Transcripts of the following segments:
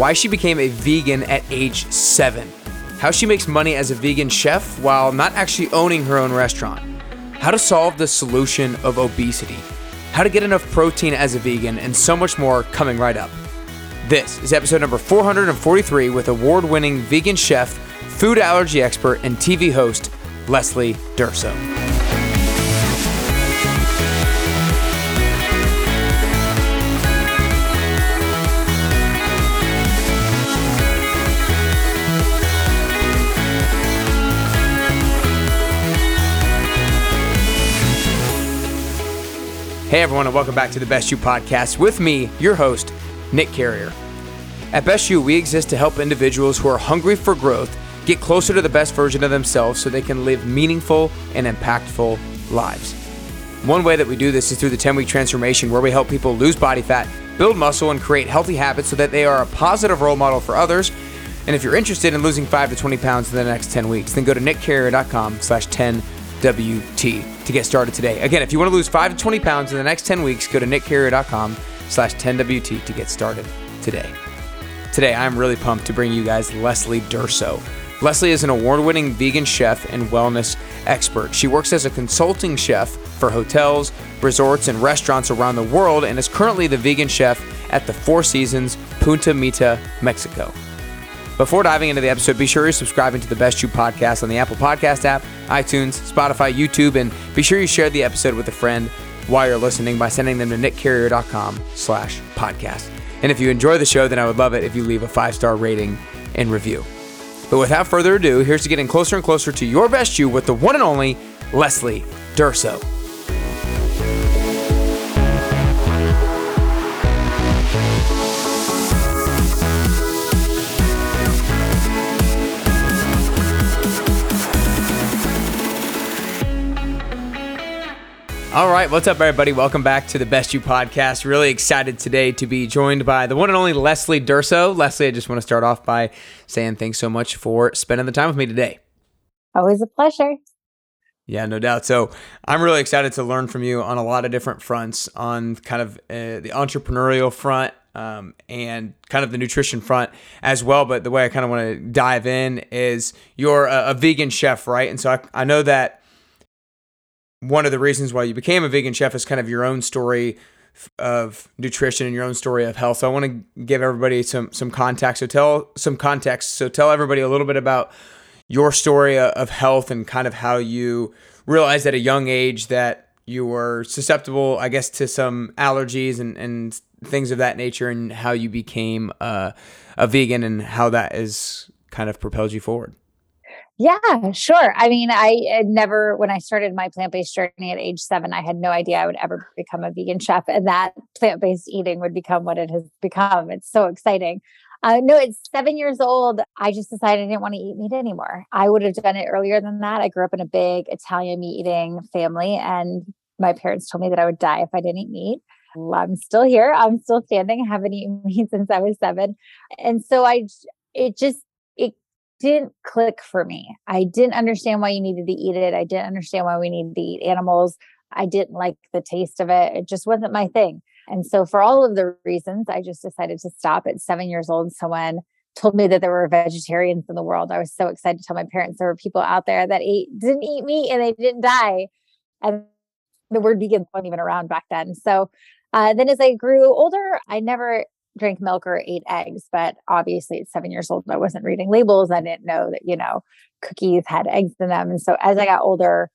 why she became a vegan at age seven, how she makes money as a vegan chef while not actually owning her own restaurant, how to solve the solution of obesity, how to get enough protein as a vegan, and so much more coming right up. This is episode number 443 with award winning vegan chef, food allergy expert, and TV host Leslie Durso. Hey everyone, and welcome back to the Best You podcast with me, your host, Nick Carrier. At Best You, we exist to help individuals who are hungry for growth get closer to the best version of themselves so they can live meaningful and impactful lives. One way that we do this is through the 10 week transformation, where we help people lose body fat, build muscle, and create healthy habits so that they are a positive role model for others. And if you're interested in losing 5 to 20 pounds in the next 10 weeks, then go to nickcarrier.com slash 10 WT to get started today. Again, if you want to lose 5 to 20 pounds in the next 10 weeks, go to nickcarrier.com slash 10WT to get started today. Today, I'm really pumped to bring you guys Leslie Durso. Leslie is an award winning vegan chef and wellness expert. She works as a consulting chef for hotels, resorts, and restaurants around the world and is currently the vegan chef at the Four Seasons Punta Mita, Mexico. Before diving into the episode, be sure you're subscribing to the Best You podcast on the Apple Podcast app, iTunes, Spotify, YouTube, and be sure you share the episode with a friend while you're listening by sending them to nickcarrier.com slash podcast. And if you enjoy the show, then I would love it if you leave a five-star rating and review. But without further ado, here's to getting closer and closer to your best you with the one and only Leslie Durso. All right, what's up, everybody? Welcome back to the Best You podcast. Really excited today to be joined by the one and only Leslie Durso. Leslie, I just want to start off by saying thanks so much for spending the time with me today. Always a pleasure. Yeah, no doubt. So I'm really excited to learn from you on a lot of different fronts on kind of uh, the entrepreneurial front um, and kind of the nutrition front as well. But the way I kind of want to dive in is you're a, a vegan chef, right? And so I, I know that one of the reasons why you became a vegan chef is kind of your own story of nutrition and your own story of health. So I want to give everybody some some context. So tell some context. So tell everybody a little bit about your story of health and kind of how you realized at a young age that you were susceptible, I guess, to some allergies and, and things of that nature, and how you became uh, a vegan and how that has kind of propelled you forward. Yeah, sure. I mean, I never, when I started my plant based journey at age seven, I had no idea I would ever become a vegan chef and that plant based eating would become what it has become. It's so exciting. Uh, no, it's seven years old. I just decided I didn't want to eat meat anymore. I would have done it earlier than that. I grew up in a big Italian meat eating family, and my parents told me that I would die if I didn't eat meat. I'm still here. I'm still standing. I haven't eaten meat since I was seven. And so I, it just, didn't click for me. I didn't understand why you needed to eat it. I didn't understand why we needed to eat animals. I didn't like the taste of it. It just wasn't my thing. And so, for all of the reasons, I just decided to stop at seven years old. Someone told me that there were vegetarians in the world. I was so excited to tell my parents there were people out there that ate didn't eat meat and they didn't die. And the word vegan wasn't even around back then. So uh, then, as I grew older, I never drank milk or ate eggs. But obviously, at seven years old, I wasn't reading labels. I didn't know that, you know, cookies had eggs in them. And so as I got older,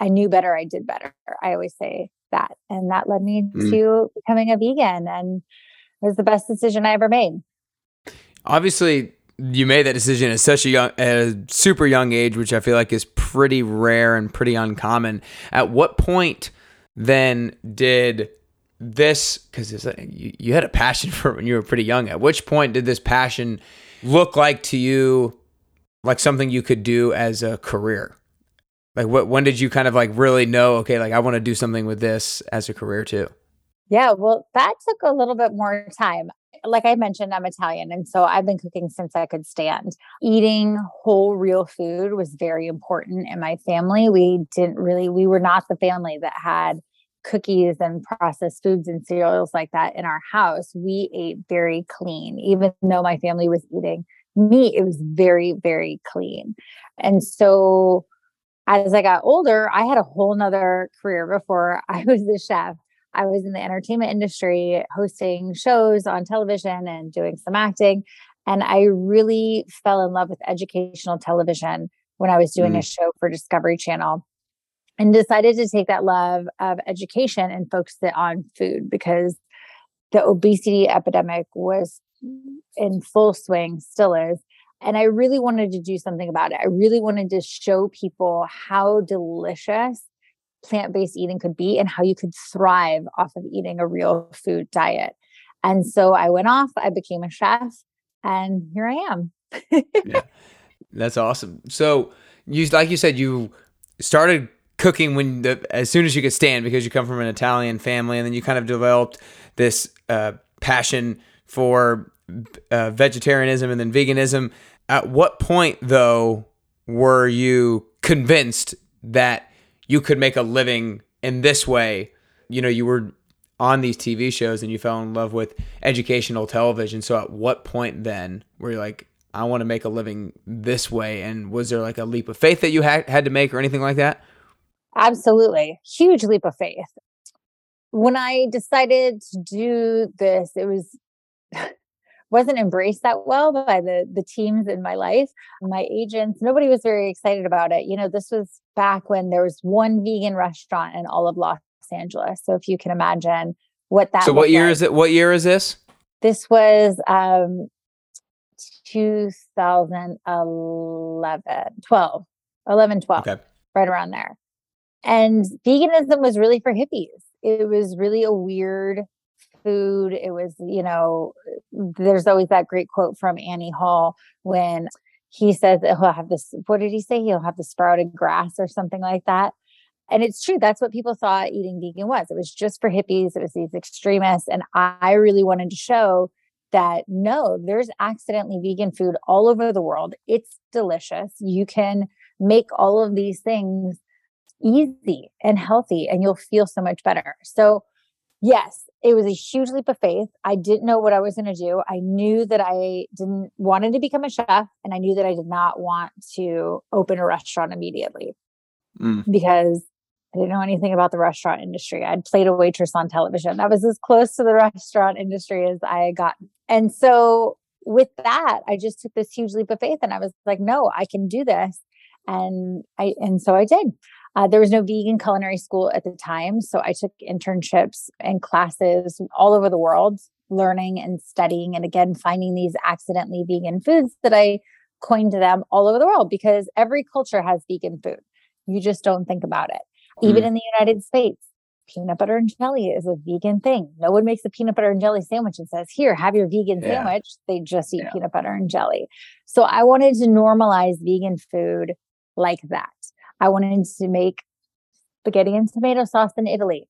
I knew better, I did better. I always say that. And that led me mm. to becoming a vegan. And it was the best decision I ever made. Obviously, you made that decision at such a young, at a super young age, which I feel like is pretty rare and pretty uncommon. At what point then did this because you, you had a passion for it when you were pretty young. At which point did this passion look like to you like something you could do as a career? Like what when did you kind of like really know okay like i want to do something with this as a career too? Yeah well that took a little bit more time. Like i mentioned i'm italian and so i've been cooking since i could stand. Eating whole real food was very important in my family. We didn't really we were not the family that had cookies and processed foods and cereals like that in our house. We ate very clean, even though my family was eating meat, it was very, very clean. And so as I got older, I had a whole nother career before I was a chef. I was in the entertainment industry, hosting shows on television and doing some acting. And I really fell in love with educational television when I was doing mm. a show for Discovery Channel and decided to take that love of education and focus it on food because the obesity epidemic was in full swing, still is. And I really wanted to do something about it. I really wanted to show people how delicious plant based eating could be and how you could thrive off of eating a real food diet. And so I went off, I became a chef, and here I am. yeah. That's awesome. So you like you said you started cooking when the as soon as you could stand because you come from an Italian family and then you kind of developed this uh, passion for uh, vegetarianism and then veganism. At what point though were you convinced that you could make a living in this way? You know, you were on these TV shows and you fell in love with educational television. So at what point then were you like, I want to make a living this way? And was there like a leap of faith that you had, had to make or anything like that? Absolutely. Huge leap of faith. When I decided to do this, it was wasn't embraced that well by the the teams in my life my agents nobody was very excited about it you know this was back when there was one vegan restaurant in all of los angeles so if you can imagine what that so what year like. is it what year is this this was um 2011 12 11 12 okay. right around there and veganism was really for hippies it was really a weird food. It was, you know, there's always that great quote from Annie Hall when he says that he'll have this, what did he say? He'll have the sprouted grass or something like that. And it's true. That's what people thought eating vegan was. It was just for hippies. It was these extremists. And I really wanted to show that no, there's accidentally vegan food all over the world. It's delicious. You can make all of these things easy and healthy, and you'll feel so much better. So, yes, it was a huge leap of faith. I didn't know what I was going to do. I knew that I didn't wanted to become a chef and I knew that I did not want to open a restaurant immediately mm. because I didn't know anything about the restaurant industry. I'd played a waitress on television. That was as close to the restaurant industry as I had gotten. And so with that, I just took this huge leap of faith and I was like, no, I can do this. And I and so I did. Uh, there was no vegan culinary school at the time. So I took internships and classes all over the world, learning and studying, and again, finding these accidentally vegan foods that I coined to them all over the world because every culture has vegan food. You just don't think about it. Mm. Even in the United States, peanut butter and jelly is a vegan thing. No one makes a peanut butter and jelly sandwich and says, Here, have your vegan yeah. sandwich. They just eat yeah. peanut butter and jelly. So I wanted to normalize vegan food like that. I wanted to make spaghetti and tomato sauce in Italy,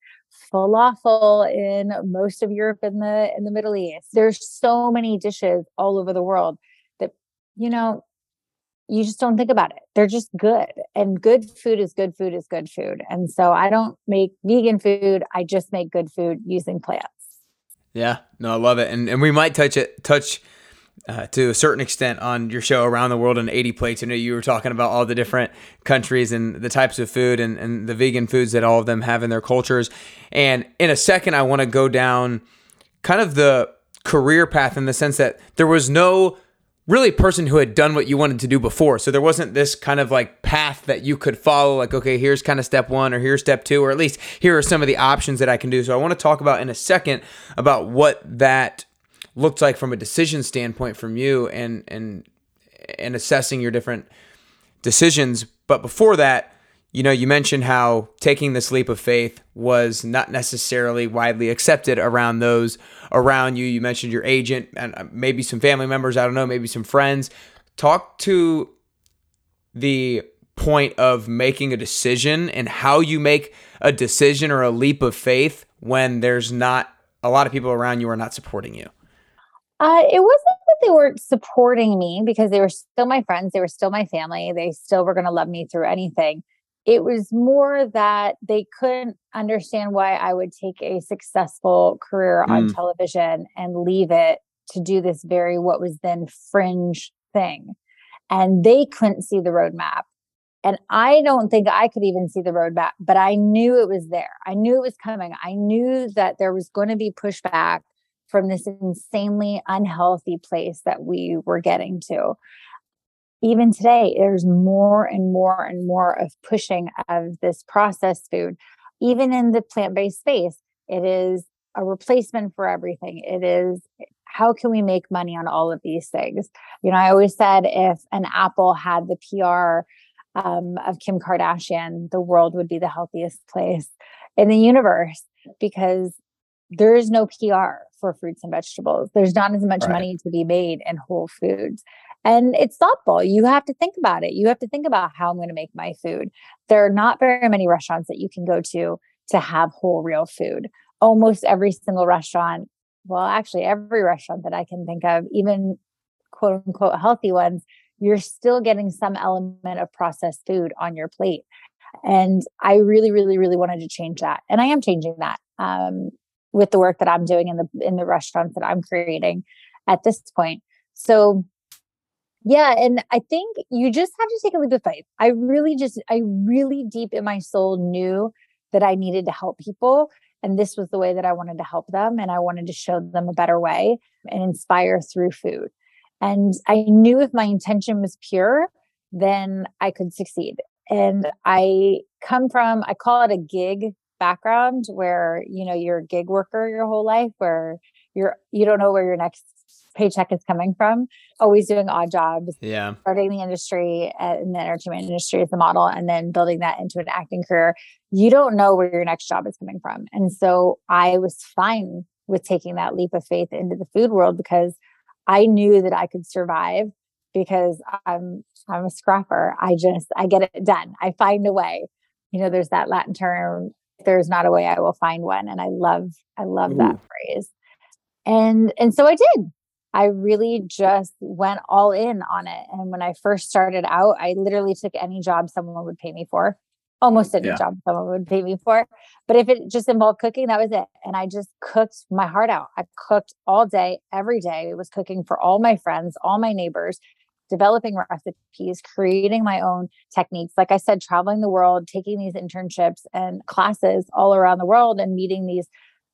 falafel in most of Europe and the in the Middle East. There's so many dishes all over the world that you know you just don't think about it. They're just good. And good food is good food is good food. And so I don't make vegan food. I just make good food using plants. Yeah. No, I love it. And and we might touch it touch uh, to a certain extent on your show around the world in 80 plates. I know you were talking about all the different countries and the types of food and, and the vegan foods that all of them have in their cultures. And in a second, I want to go down kind of the career path in the sense that there was no really person who had done what you wanted to do before. So there wasn't this kind of like path that you could follow, like, okay, here's kind of step one or here's step two, or at least here are some of the options that I can do. So I want to talk about in a second about what that looked like from a decision standpoint from you and and and assessing your different decisions. But before that, you know, you mentioned how taking this leap of faith was not necessarily widely accepted around those around you. You mentioned your agent and uh, maybe some family members, I don't know, maybe some friends. Talk to the point of making a decision and how you make a decision or a leap of faith when there's not a lot of people around you are not supporting you. Uh, it wasn't that they weren't supporting me because they were still my friends. They were still my family. They still were going to love me through anything. it was more that they couldn't understand why I would take a successful career on mm. television and leave it to do this very, what was then fringe thing. And they couldn't see the roadmap. And I don't think I could even see the roadmap, but I knew it was there. I knew it was coming. I knew that there was going to be pushback from this insanely unhealthy place that we were getting to even today, there's more and more and more of pushing of this processed food. Even in the plant based space, it is a replacement for everything. It is how can we make money on all of these things? You know, I always said if an Apple had the PR um, of Kim Kardashian, the world would be the healthiest place in the universe because there is no PR for fruits and vegetables. There's not as much right. money to be made in whole foods. And it's thoughtful. You have to think about it. You have to think about how I'm going to make my food. There are not very many restaurants that you can go to to have whole, real food. Almost every single restaurant, well, actually, every restaurant that I can think of, even quote unquote healthy ones, you're still getting some element of processed food on your plate. And I really, really, really wanted to change that. And I am changing that um, with the work that I'm doing in the in the restaurants that I'm creating at this point. So yeah. And I think you just have to take a leap of faith. I really just, I really deep in my soul knew that I needed to help people. And this was the way that I wanted to help them. And I wanted to show them a better way and inspire through food. And I knew if my intention was pure, then I could succeed. And I come from, I call it a gig background where, you know, you're a gig worker your whole life, where you're, you don't know where your next paycheck is coming from. Always doing odd jobs. Yeah. Starting the industry uh, in the entertainment industry as a model and then building that into an acting career. You don't know where your next job is coming from. And so I was fine with taking that leap of faith into the food world because I knew that I could survive because I'm I'm a scrapper. I just I get it done. I find a way. You know, there's that Latin term, there's not a way, I will find one. And I love, I love Ooh. that phrase. And and so I did. I really just went all in on it. And when I first started out, I literally took any job someone would pay me for, almost any yeah. job someone would pay me for. But if it just involved cooking, that was it. And I just cooked my heart out. I cooked all day, every day. I was cooking for all my friends, all my neighbors, developing recipes, creating my own techniques. Like I said, traveling the world, taking these internships and classes all around the world and meeting these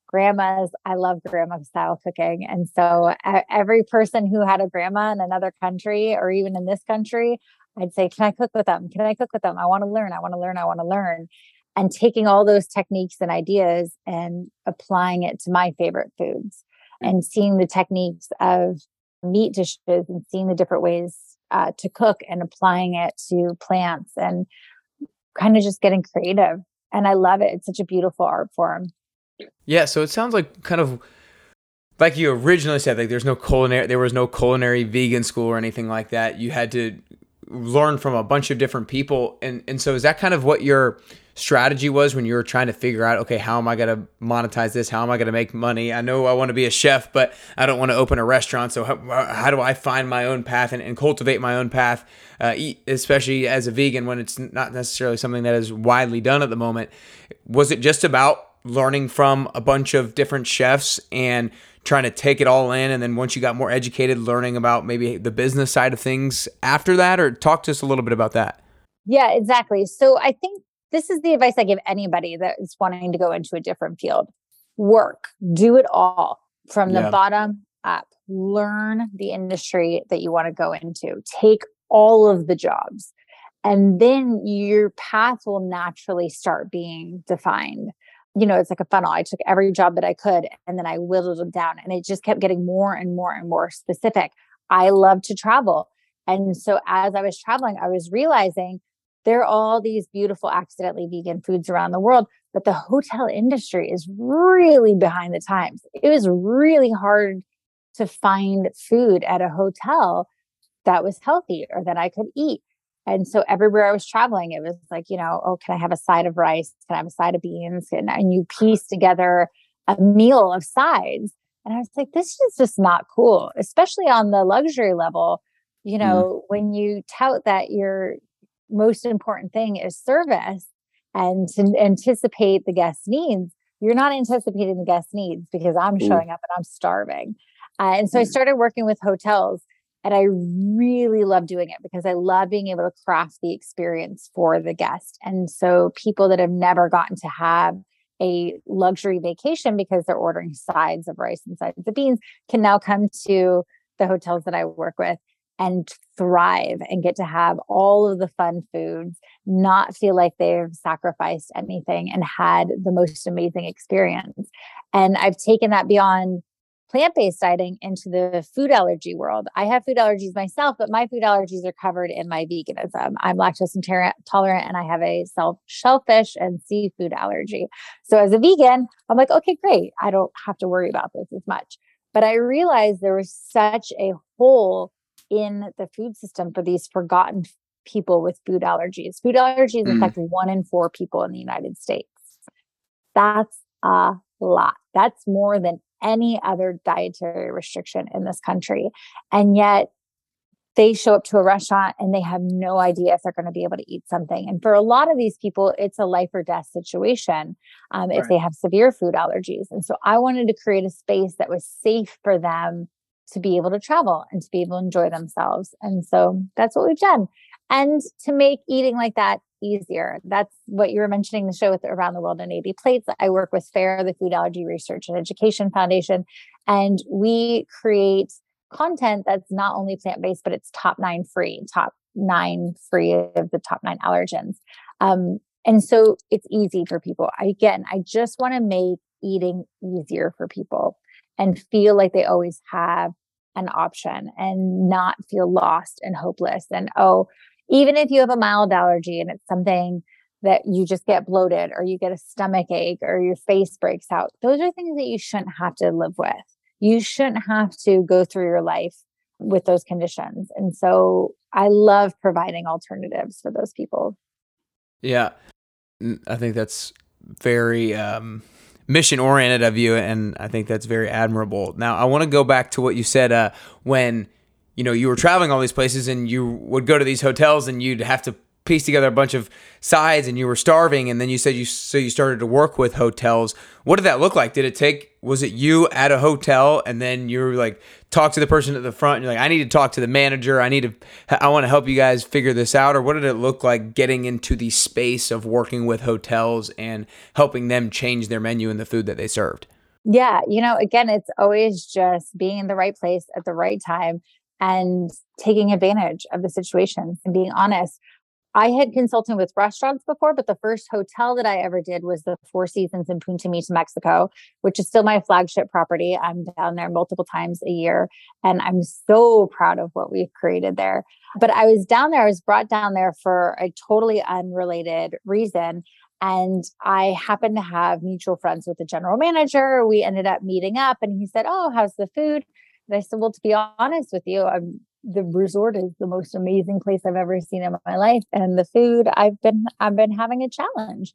grandmas. I love grandma style cooking. And so every person who had a grandma in another country or even in this country, I'd say, Can I cook with them? Can I cook with them? I want to learn. I want to learn. I want to learn. And taking all those techniques and ideas and applying it to my favorite foods mm. and seeing the techniques of meat dishes and seeing the different ways uh, to cook and applying it to plants and kind of just getting creative. And I love it. It's such a beautiful art form. Yeah, so it sounds like kind of like you originally said, like there's no culinary, there was no culinary vegan school or anything like that. You had to learn from a bunch of different people, and and so is that kind of what your strategy was when you were trying to figure out, okay, how am I going to monetize this? How am I going to make money? I know I want to be a chef, but I don't want to open a restaurant. So how, how do I find my own path and, and cultivate my own path, uh, especially as a vegan when it's not necessarily something that is widely done at the moment? Was it just about learning from a bunch of different chefs and trying to take it all in and then once you got more educated learning about maybe the business side of things after that or talk to us a little bit about that yeah exactly so i think this is the advice i give anybody that is wanting to go into a different field work do it all from the yeah. bottom up learn the industry that you want to go into take all of the jobs and then your path will naturally start being defined you know, it's like a funnel. I took every job that I could and then I whittled them down and it just kept getting more and more and more specific. I love to travel. And so as I was traveling, I was realizing there are all these beautiful accidentally vegan foods around the world, but the hotel industry is really behind the times. It was really hard to find food at a hotel that was healthy or that I could eat. And so everywhere I was traveling, it was like, you know, oh, can I have a side of rice? Can I have a side of beans? And, and you piece together a meal of sides. And I was like, this is just not cool, especially on the luxury level. You mm. know, mm. when you tout that you're most important thing is service and to anticipate the guest needs, you're not anticipating the guest needs because I'm showing up and I'm starving. Uh, and so mm. I started working with hotels and I really love doing it because I love being able to craft the experience for the guest. And so people that have never gotten to have a luxury vacation because they're ordering sides of rice and sides of beans can now come to the hotels that I work with and thrive and get to have all of the fun foods, not feel like they've sacrificed anything and had the most amazing experience. And I've taken that beyond plant based dieting into the food allergy world. I have food allergies myself, but my food allergies are covered in my veganism. I'm lactose intolerant and I have a self shellfish and seafood allergy. So as a vegan, I'm like, okay, great. I don't have to worry about this as much. But I realized there was such a hole in the food system for these forgotten people with food allergies. Food allergies mm. affect one in four people in the United States. That's a lot. That's more than any other dietary restriction in this country. And yet they show up to a restaurant and they have no idea if they're going to be able to eat something. And for a lot of these people, it's a life or death situation um, right. if they have severe food allergies. And so I wanted to create a space that was safe for them to be able to travel and to be able to enjoy themselves. And so that's what we've done. And to make eating like that easier. That's what you were mentioning the show with Around the World in 80 Plates. I work with FARE, the Food Allergy Research and Education Foundation, and we create content that's not only plant based, but it's top nine free, top nine free of the top nine allergens. Um, and so it's easy for people. Again, I just want to make eating easier for people and feel like they always have an option and not feel lost and hopeless. And oh, even if you have a mild allergy and it's something that you just get bloated or you get a stomach ache or your face breaks out, those are things that you shouldn't have to live with. You shouldn't have to go through your life with those conditions. And so I love providing alternatives for those people. Yeah. I think that's very um, mission oriented of you. And I think that's very admirable. Now, I want to go back to what you said uh, when you know, you were traveling all these places and you would go to these hotels and you'd have to piece together a bunch of sides and you were starving and then you said you so you started to work with hotels. What did that look like? Did it take was it you at a hotel and then you were like talk to the person at the front and you're like i need to talk to the manager. I need to i want to help you guys figure this out. Or what did it look like getting into the space of working with hotels and helping them change their menu and the food that they served? Yeah you know again it's always just being in the right place at the right time and taking advantage of the situations and being honest. I had consulted with restaurants before, but the first hotel that I ever did was the Four Seasons in Punta Mita, Mexico, which is still my flagship property. I'm down there multiple times a year, and I'm so proud of what we've created there. But I was down there, I was brought down there for a totally unrelated reason. And I happened to have mutual friends with the general manager. We ended up meeting up, and he said, Oh, how's the food? And I said, well, to be honest with you, I'm, the resort is the most amazing place I've ever seen in my life. And the food, I've been, I've been having a challenge.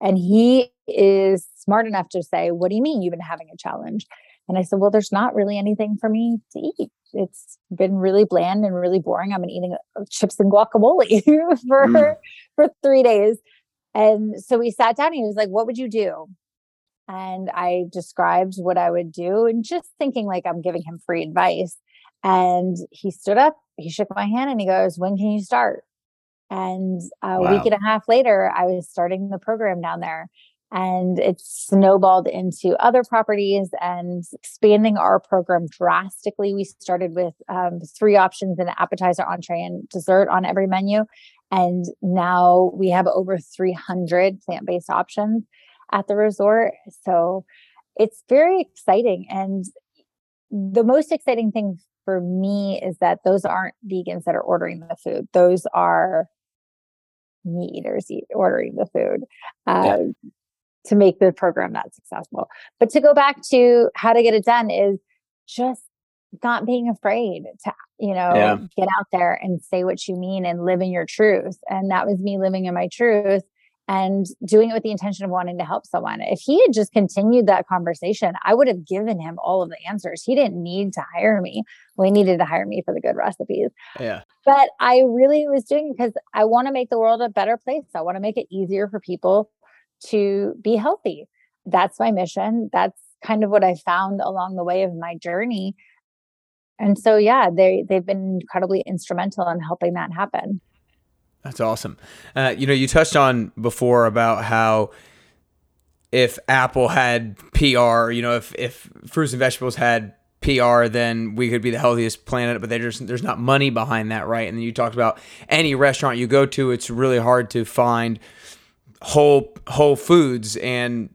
And he is smart enough to say, what do you mean you've been having a challenge? And I said, well, there's not really anything for me to eat. It's been really bland and really boring. I've been eating uh, chips and guacamole for, mm. for three days. And so we sat down and he was like, what would you do? and I described what I would do and just thinking like I'm giving him free advice. And he stood up, he shook my hand and he goes, When can you start? And a wow. week and a half later, I was starting the program down there. And it snowballed into other properties and expanding our program drastically. We started with um, three options an appetizer, entree, and dessert on every menu. And now we have over 300 plant based options at the resort. So it's very exciting. And the most exciting thing for me is that those aren't vegans that are ordering the food. Those are meat eaters eat, ordering the food uh, yeah. to make the program that successful. But to go back to how to get it done is just not being afraid to you know yeah. get out there and say what you mean and live in your truth and that was me living in my truth and doing it with the intention of wanting to help someone. If he had just continued that conversation, I would have given him all of the answers. He didn't need to hire me. Well, he needed to hire me for the good recipes. Yeah. but I really was doing because I want to make the world a better place. I want to make it easier for people to be healthy. That's my mission. That's kind of what I found along the way of my journey. And so yeah, they they've been incredibly instrumental in helping that happen. That's awesome. Uh, you know, you touched on before about how if Apple had PR, you know, if if fruits and vegetables had PR, then we could be the healthiest planet. But there's there's not money behind that, right? And then you talked about any restaurant you go to, it's really hard to find whole whole foods and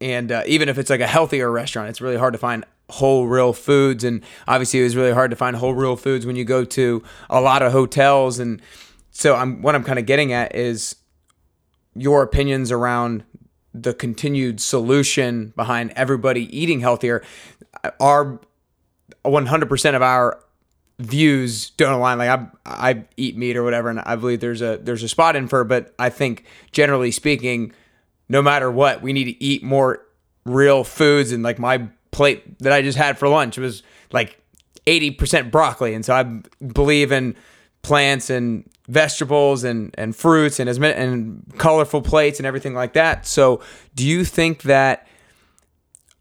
and uh, even if it's like a healthier restaurant, it's really hard to find whole real foods. And obviously, it was really hard to find whole real foods when you go to a lot of hotels. And so, I'm what I'm kind of getting at is your opinions around the continued solution behind everybody eating healthier uh, are 100% of our views don't align. Like I I eat meat or whatever and I believe there's a there's a spot in for but I think generally speaking no matter what we need to eat more real foods. And like my plate that I just had for lunch was like 80% broccoli. And so I believe in plants and vegetables and and fruits and as many and colorful plates and everything like that. So do you think that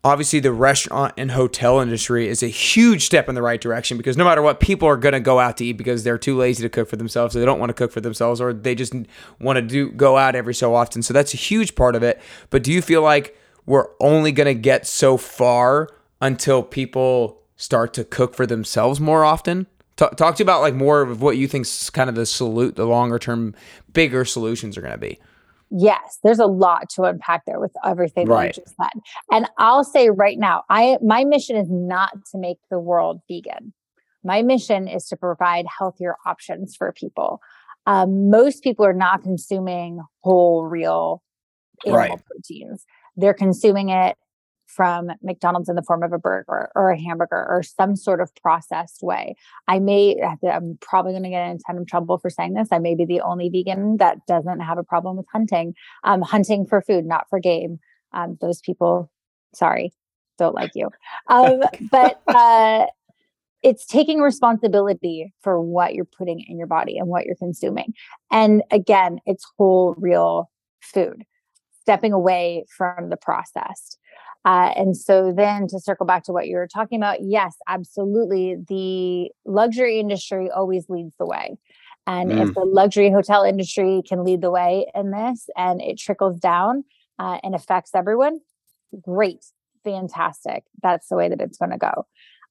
obviously the restaurant and hotel industry is a huge step in the right direction because no matter what people are going to go out to eat because they're too lazy to cook for themselves. Or they don't want to cook for themselves or they just want to do go out every so often. So that's a huge part of it. But do you feel like we're only going to get so far until people start to cook for themselves more often talk, talk to you about like more of what you think is kind of the salute the longer term bigger solutions are going to be Yes, there's a lot to unpack there with everything right. that you just said. And I'll say right now, I my mission is not to make the world vegan. My mission is to provide healthier options for people. Um, most people are not consuming whole, real animal right. proteins. They're consuming it from McDonald's in the form of a burger or a hamburger or some sort of processed way. I may, I'm probably going to get in a ton of trouble for saying this. I may be the only vegan that doesn't have a problem with hunting, um, hunting for food, not for game. Um, those people, sorry, don't like you. Um, but uh, it's taking responsibility for what you're putting in your body and what you're consuming. And again, it's whole, real food, stepping away from the processed. Uh, and so then to circle back to what you were talking about, yes, absolutely. The luxury industry always leads the way. And mm. if the luxury hotel industry can lead the way in this and it trickles down uh, and affects everyone, great, fantastic. That's the way that it's going to go.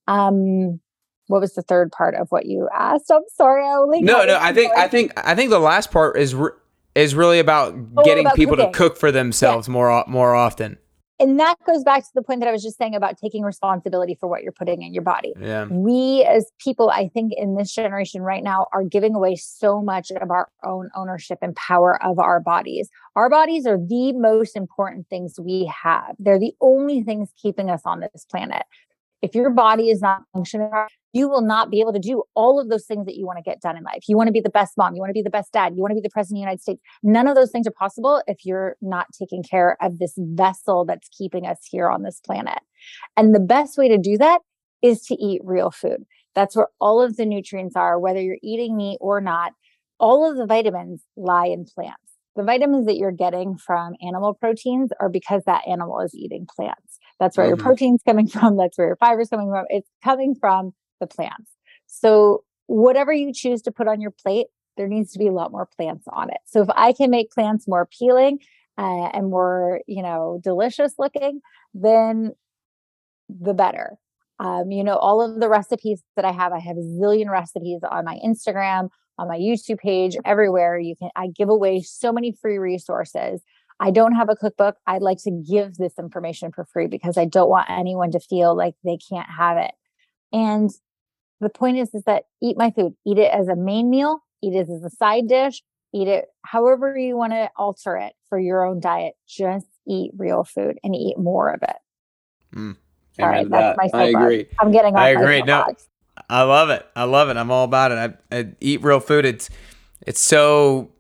Um, what was the third part of what you asked? I'm sorry, I only no, no. I think, I think, I think the last part is re- is really about oh, getting about people cooking. to cook for themselves yeah. more more often and that goes back to the point that I was just saying about taking responsibility for what you're putting in your body. Yeah. We as people, I think in this generation right now are giving away so much of our own ownership and power of our bodies. Our bodies are the most important things we have. They're the only things keeping us on this planet. If your body is not functioning, you will not be able to do all of those things that you want to get done in life. You want to be the best mom, you want to be the best dad, you want to be the president of the United States. None of those things are possible if you're not taking care of this vessel that's keeping us here on this planet. And the best way to do that is to eat real food. That's where all of the nutrients are, whether you're eating meat or not. All of the vitamins lie in plants. The vitamins that you're getting from animal proteins are because that animal is eating plants. That's where mm-hmm. your protein's coming from. That's where your fiber's coming from. It's coming from the plants. So, whatever you choose to put on your plate, there needs to be a lot more plants on it. So, if I can make plants more appealing uh, and more, you know, delicious looking, then the better. Um, you know, all of the recipes that I have, I have a zillion recipes on my Instagram, on my YouTube page, everywhere. You can, I give away so many free resources. I don't have a cookbook. I'd like to give this information for free because I don't want anyone to feel like they can't have it. And the point is is that eat my food. Eat it as a main meal eat it as a side dish eat it however you want to alter it for your own diet. Just eat real food and eat more of it. Mm. all right that's that. my i agree. I'm getting i agree. no i love it. I love it. I'm all about it. I, I eat real food. It's it's so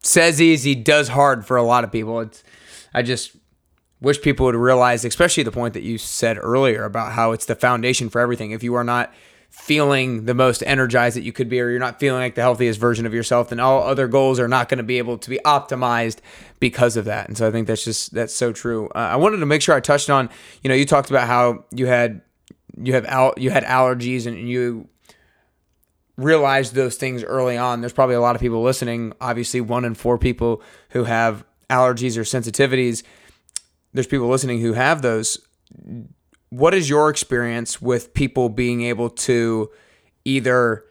says easy does hard for a lot of people. It's i just wish people would realize especially the point that you said earlier about how it's the foundation for everything. If you are not feeling the most energized that you could be, or you're not feeling like the healthiest version of yourself, then all other goals are not going to be able to be optimized because of that. And so I think that's just that's so true. Uh, I wanted to make sure I touched on, you know, you talked about how you had you have al- you had allergies and you realized those things early on. There's probably a lot of people listening. Obviously, one in four people who have allergies or sensitivities. There's people listening who have those what is your experience with people being able to either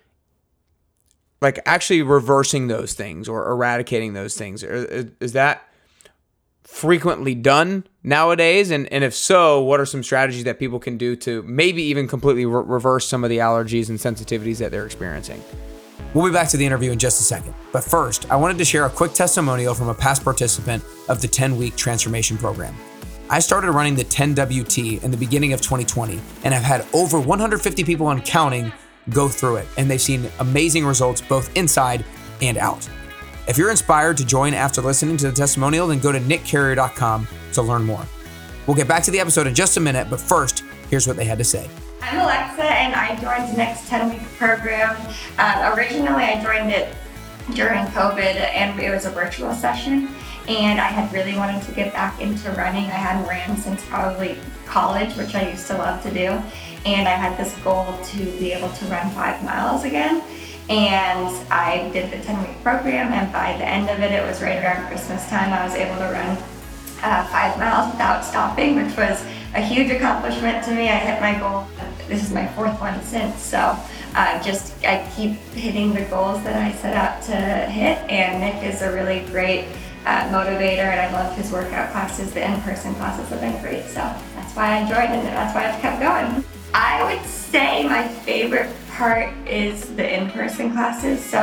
like actually reversing those things or eradicating those things is that frequently done nowadays and, and if so what are some strategies that people can do to maybe even completely re- reverse some of the allergies and sensitivities that they're experiencing We'll be back to the interview in just a second. But first, I wanted to share a quick testimonial from a past participant of the 10 week transformation program. I started running the 10WT in the beginning of 2020 and have had over 150 people on counting go through it, and they've seen amazing results both inside and out. If you're inspired to join after listening to the testimonial, then go to nickcarrier.com to learn more. We'll get back to the episode in just a minute, but first, here's what they had to say. I'm Alexa, and I joined the Nick's 10 week program. Uh, originally, I joined it during COVID, and it was a virtual session and I had really wanted to get back into running. I hadn't ran since probably college, which I used to love to do, and I had this goal to be able to run five miles again. And I did the 10 week program, and by the end of it, it was right around Christmas time, I was able to run uh, five miles without stopping, which was a huge accomplishment to me. I hit my goal. This is my fourth one since, so uh, just I keep hitting the goals that I set out to hit. And Nick is a really great uh, motivator, and I love his workout classes. The in-person classes have been great, so that's why I joined, and that's why I've kept going. I would say my favorite part is the in-person classes. So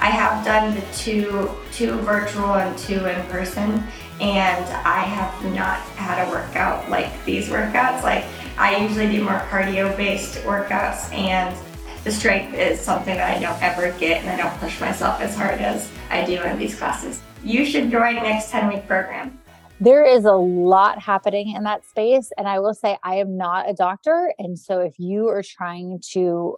I have done the two, two virtual and two in-person, and I have not had a workout like these workouts. Like I usually do more cardio-based workouts, and the strength is something that I don't ever get, and I don't push myself as hard as I do in these classes you should join Nick's 10 week program. There is a lot happening in that space. And I will say, I am not a doctor. And so if you are trying to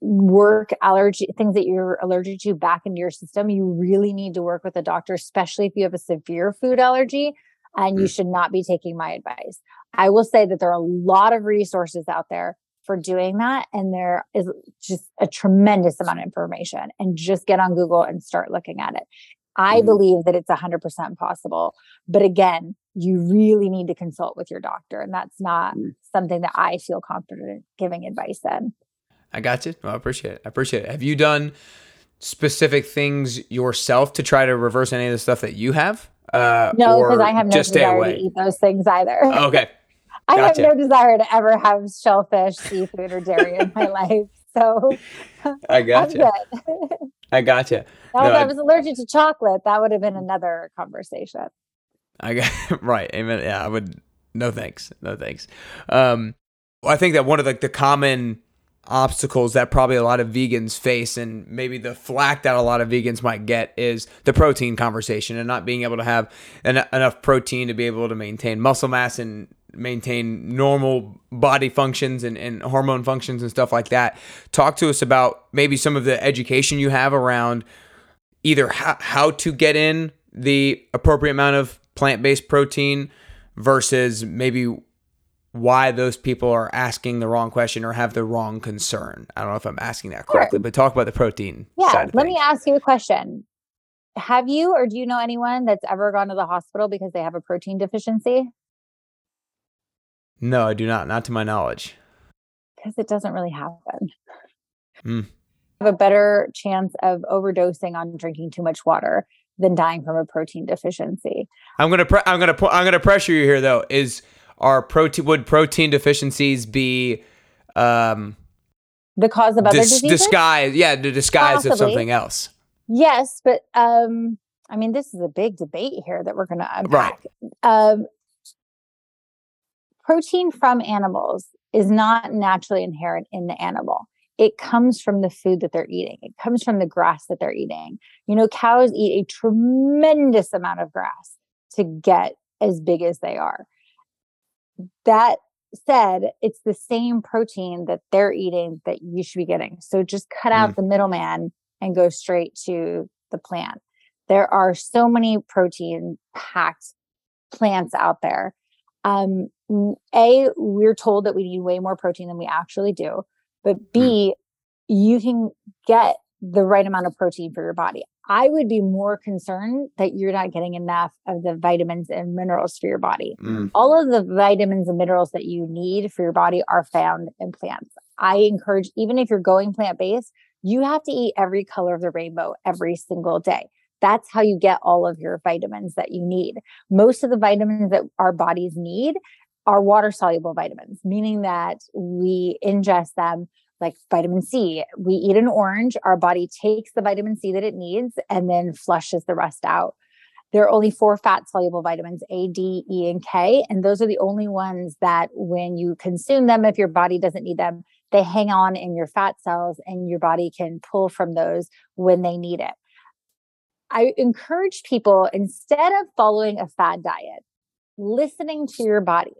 work allergy things that you're allergic to back into your system, you really need to work with a doctor, especially if you have a severe food allergy. And you mm. should not be taking my advice. I will say that there are a lot of resources out there for doing that. And there is just a tremendous amount of information. And just get on Google and start looking at it. I mm-hmm. believe that it's 100% possible. But again, you really need to consult with your doctor. And that's not mm-hmm. something that I feel confident giving advice in. I got you. Well, I appreciate it. I appreciate it. Have you done specific things yourself to try to reverse any of the stuff that you have? Uh, no, because I have no desire to eat those things either. Okay. I gotcha. have no desire to ever have shellfish, seafood, or dairy in my life. So I got you. I got you. No, if I, I was allergic to chocolate, that would have been another conversation. I got right. Amen. Yeah, I would. No thanks. No thanks. Um, I think that one of the, the common obstacles that probably a lot of vegans face and maybe the flack that a lot of vegans might get is the protein conversation and not being able to have en- enough protein to be able to maintain muscle mass and maintain normal body functions and, and hormone functions and stuff like that. Talk to us about maybe some of the education you have around either how, how to get in the appropriate amount of plant based protein versus maybe why those people are asking the wrong question or have the wrong concern. I don't know if I'm asking that correctly, sure. but talk about the protein. Yeah. let me ask you a question. Have you or do you know anyone that's ever gone to the hospital because they have a protein deficiency? No, I do not. Not to my knowledge. Because it doesn't really happen. Mm. Have a better chance of overdosing on drinking too much water than dying from a protein deficiency. I'm gonna pre- I'm gonna pu- I'm gonna pressure you here though. Is are protein would protein deficiencies be um the cause of other dis- diseases? Disguise, yeah, the disguise Possibly. of something else. Yes, but um, I mean, this is a big debate here that we're going to unpack. Right. Um, protein from animals is not naturally inherent in the animal. It comes from the food that they're eating. It comes from the grass that they're eating. You know, cows eat a tremendous amount of grass to get as big as they are. That said it's the same protein that they're eating that you should be getting. So just cut out mm. the middleman and go straight to the plant. There are so many protein packed plants out there. Um, a, we're told that we need way more protein than we actually do. But B, mm. you can get the right amount of protein for your body. I would be more concerned that you're not getting enough of the vitamins and minerals for your body. Mm. All of the vitamins and minerals that you need for your body are found in plants. I encourage, even if you're going plant based, you have to eat every color of the rainbow every single day. That's how you get all of your vitamins that you need. Most of the vitamins that our bodies need are water soluble vitamins, meaning that we ingest them like vitamin C. We eat an orange, our body takes the vitamin C that it needs and then flushes the rest out. There are only four fat soluble vitamins A, D, E, and K. And those are the only ones that, when you consume them, if your body doesn't need them, they hang on in your fat cells and your body can pull from those when they need it. I encourage people instead of following a fad diet, listening to your body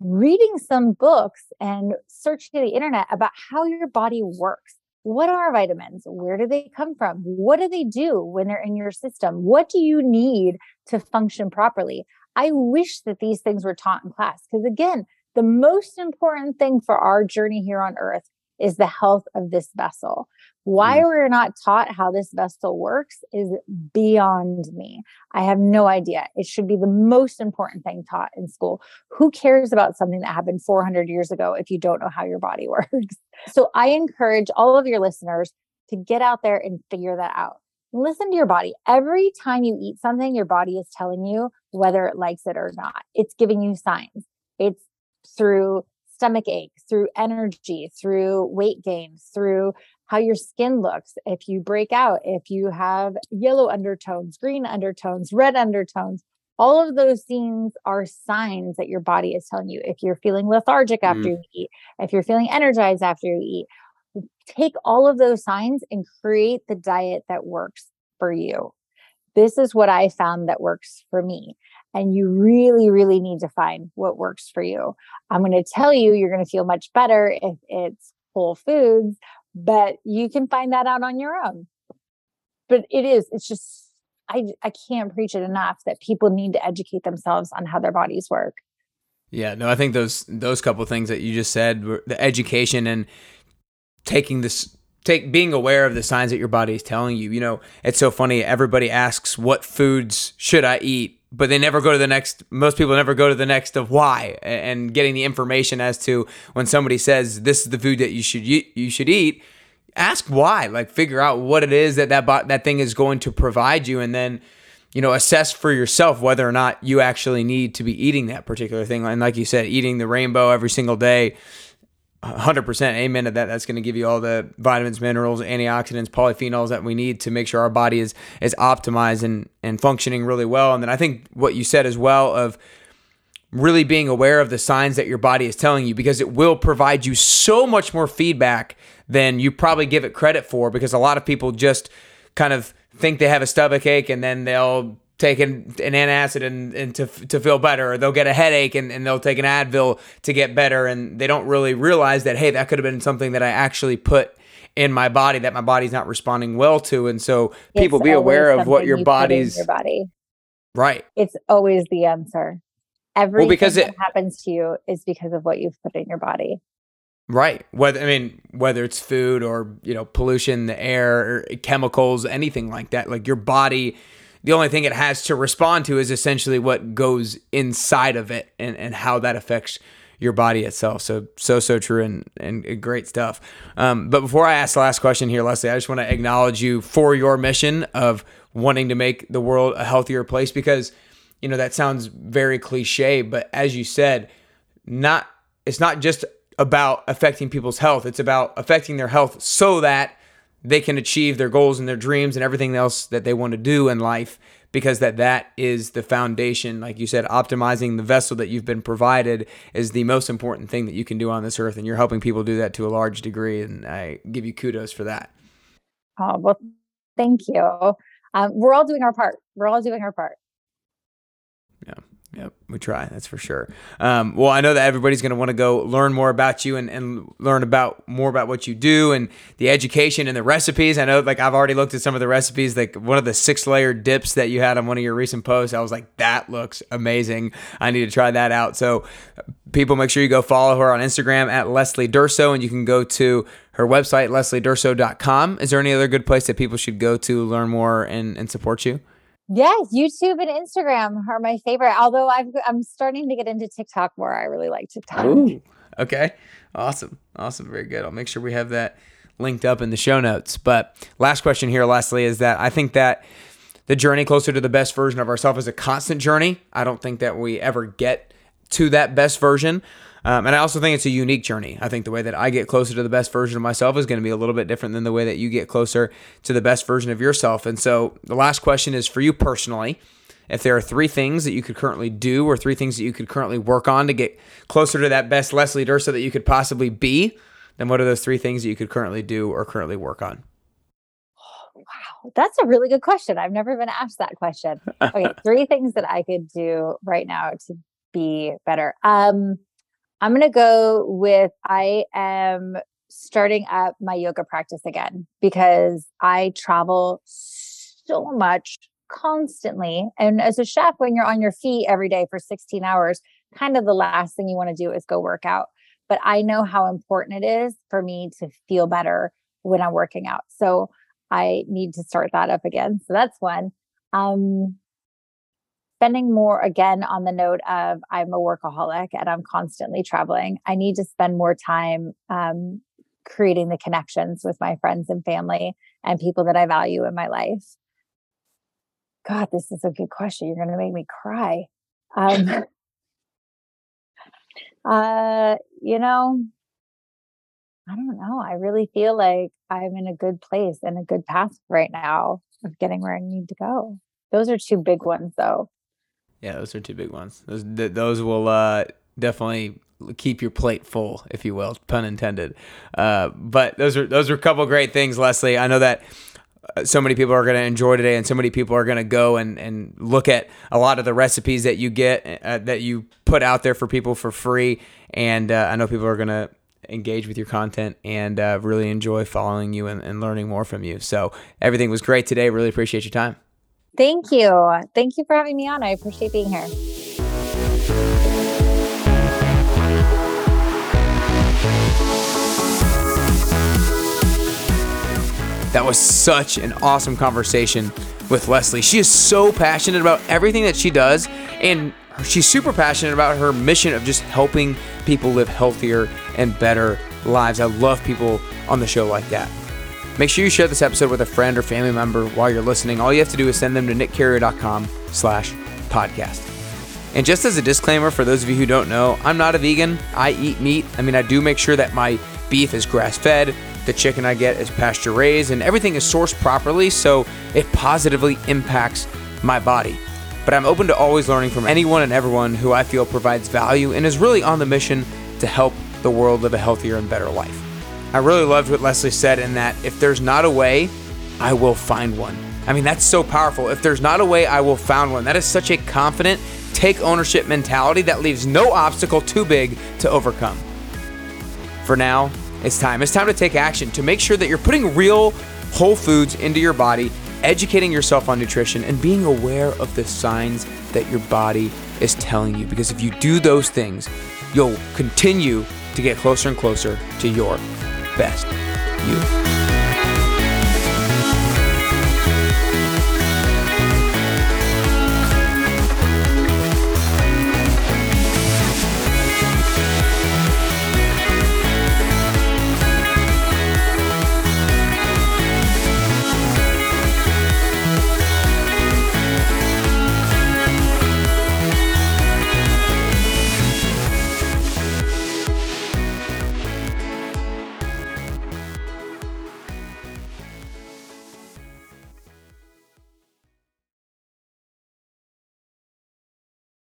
reading some books and searching the internet about how your body works. What are vitamins? Where do they come from? What do they do when they're in your system? What do you need to function properly? I wish that these things were taught in class because, again, the most important thing for our journey here on earth is the health of this vessel. Why mm. we're not taught how this vessel works is beyond me. I have no idea. It should be the most important thing taught in school. Who cares about something that happened 400 years ago if you don't know how your body works? So I encourage all of your listeners to get out there and figure that out. Listen to your body. Every time you eat something, your body is telling you whether it likes it or not. It's giving you signs. It's through stomach ache, through energy, through weight gain, through how your skin looks, if you break out, if you have yellow undertones, green undertones, red undertones, all of those things are signs that your body is telling you. If you're feeling lethargic after mm. you eat, if you're feeling energized after you eat, take all of those signs and create the diet that works for you. This is what I found that works for me. And you really, really need to find what works for you. I'm going to tell you, you're going to feel much better if it's whole foods but you can find that out on your own. But it is, it's just, I, I can't preach it enough that people need to educate themselves on how their bodies work. Yeah, no, I think those those couple things that you just said, the education and taking this take being aware of the signs that your body is telling you. You know, it's so funny. Everybody asks what foods should I eat, but they never go to the next. Most people never go to the next of why and getting the information as to when somebody says this is the food that you should you should eat. Ask why. Like figure out what it is that that that thing is going to provide you, and then you know assess for yourself whether or not you actually need to be eating that particular thing. And like you said, eating the rainbow every single day 100% amen to that. That's going to give you all the vitamins minerals antioxidants polyphenols that we need to make sure our body is is optimized and and functioning really well. And then i think what you said as well of really being aware of the signs that your body is telling you because it will provide you so much more feedback than you probably give it credit for because a lot of people just kind of think they have a stomach ache and then they'll take an, an antacid and, and to, to feel better, or they'll get a headache and, and they'll take an Advil to get better. And they don't really realize that, hey, that could have been something that I actually put in my body that my body's not responding well to. And so people be aware of what your you body's your body. Right. It's always the answer. Everything well, because it, that happens to you is because of what you've put in your body. Right. Whether I mean whether it's food or, you know, pollution, the air, chemicals, anything like that. Like your body the only thing it has to respond to is essentially what goes inside of it and, and how that affects your body itself. So, so, so true and, and great stuff. Um, but before I ask the last question here, Leslie, I just want to acknowledge you for your mission of wanting to make the world a healthier place because, you know, that sounds very cliche, but as you said, not, it's not just about affecting people's health. It's about affecting their health so that they can achieve their goals and their dreams and everything else that they want to do in life because that that is the foundation like you said optimizing the vessel that you've been provided is the most important thing that you can do on this earth. And you're helping people do that to a large degree. And i give you kudos for that. Oh well thank you. Um, we're all doing our part. We're all doing our part. Yeah. Yep, we try. That's for sure. Um, well, I know that everybody's going to want to go learn more about you and, and learn about more about what you do and the education and the recipes. I know, like I've already looked at some of the recipes. Like one of the six layer dips that you had on one of your recent posts, I was like, that looks amazing. I need to try that out. So, people, make sure you go follow her on Instagram at Leslie Durso, and you can go to her website lesliedurso.com. Is there any other good place that people should go to learn more and, and support you? Yes, YouTube and Instagram are my favorite. Although I've, I'm starting to get into TikTok more. I really like TikTok. Ooh, okay. Awesome. Awesome. Very good. I'll make sure we have that linked up in the show notes. But last question here, lastly, is that I think that the journey closer to the best version of ourselves is a constant journey. I don't think that we ever get to that best version. Um, and I also think it's a unique journey. I think the way that I get closer to the best version of myself is going to be a little bit different than the way that you get closer to the best version of yourself. And so the last question is for you personally. If there are three things that you could currently do or three things that you could currently work on to get closer to that best Leslie Durso that you could possibly be, then what are those three things that you could currently do or currently work on? Wow, that's a really good question. I've never been asked that question. Okay, three things that I could do right now to be better. Um, I'm going to go with I am starting up my yoga practice again because I travel so much constantly. And as a chef, when you're on your feet every day for 16 hours, kind of the last thing you want to do is go work out. But I know how important it is for me to feel better when I'm working out. So I need to start that up again. So that's one. Um, spending more again on the note of I'm a workaholic and I'm constantly traveling. I need to spend more time um, creating the connections with my friends and family and people that I value in my life. God, this is a good question. You're going to make me cry. Um, uh, you know, I don't know. I really feel like I'm in a good place and a good path right now of getting where I need to go. Those are two big ones, though. Yeah, those are two big ones. Those those will uh, definitely keep your plate full, if you will, pun intended. Uh, but those are those are a couple great things, Leslie. I know that uh, so many people are going to enjoy today, and so many people are going to go and, and look at a lot of the recipes that you get uh, that you put out there for people for free. And uh, I know people are going to engage with your content and uh, really enjoy following you and, and learning more from you. So everything was great today. Really appreciate your time. Thank you. Thank you for having me on. I appreciate being here. That was such an awesome conversation with Leslie. She is so passionate about everything that she does, and she's super passionate about her mission of just helping people live healthier and better lives. I love people on the show like that. Make sure you share this episode with a friend or family member while you're listening. All you have to do is send them to nickcarrier.com slash podcast. And just as a disclaimer for those of you who don't know, I'm not a vegan. I eat meat. I mean, I do make sure that my beef is grass fed, the chicken I get is pasture raised, and everything is sourced properly so it positively impacts my body. But I'm open to always learning from anyone and everyone who I feel provides value and is really on the mission to help the world live a healthier and better life. I really loved what Leslie said in that if there's not a way, I will find one. I mean, that's so powerful. If there's not a way, I will find one. That is such a confident, take ownership mentality that leaves no obstacle too big to overcome. For now, it's time. It's time to take action to make sure that you're putting real whole foods into your body, educating yourself on nutrition, and being aware of the signs that your body is telling you. Because if you do those things, you'll continue to get closer and closer to your best you.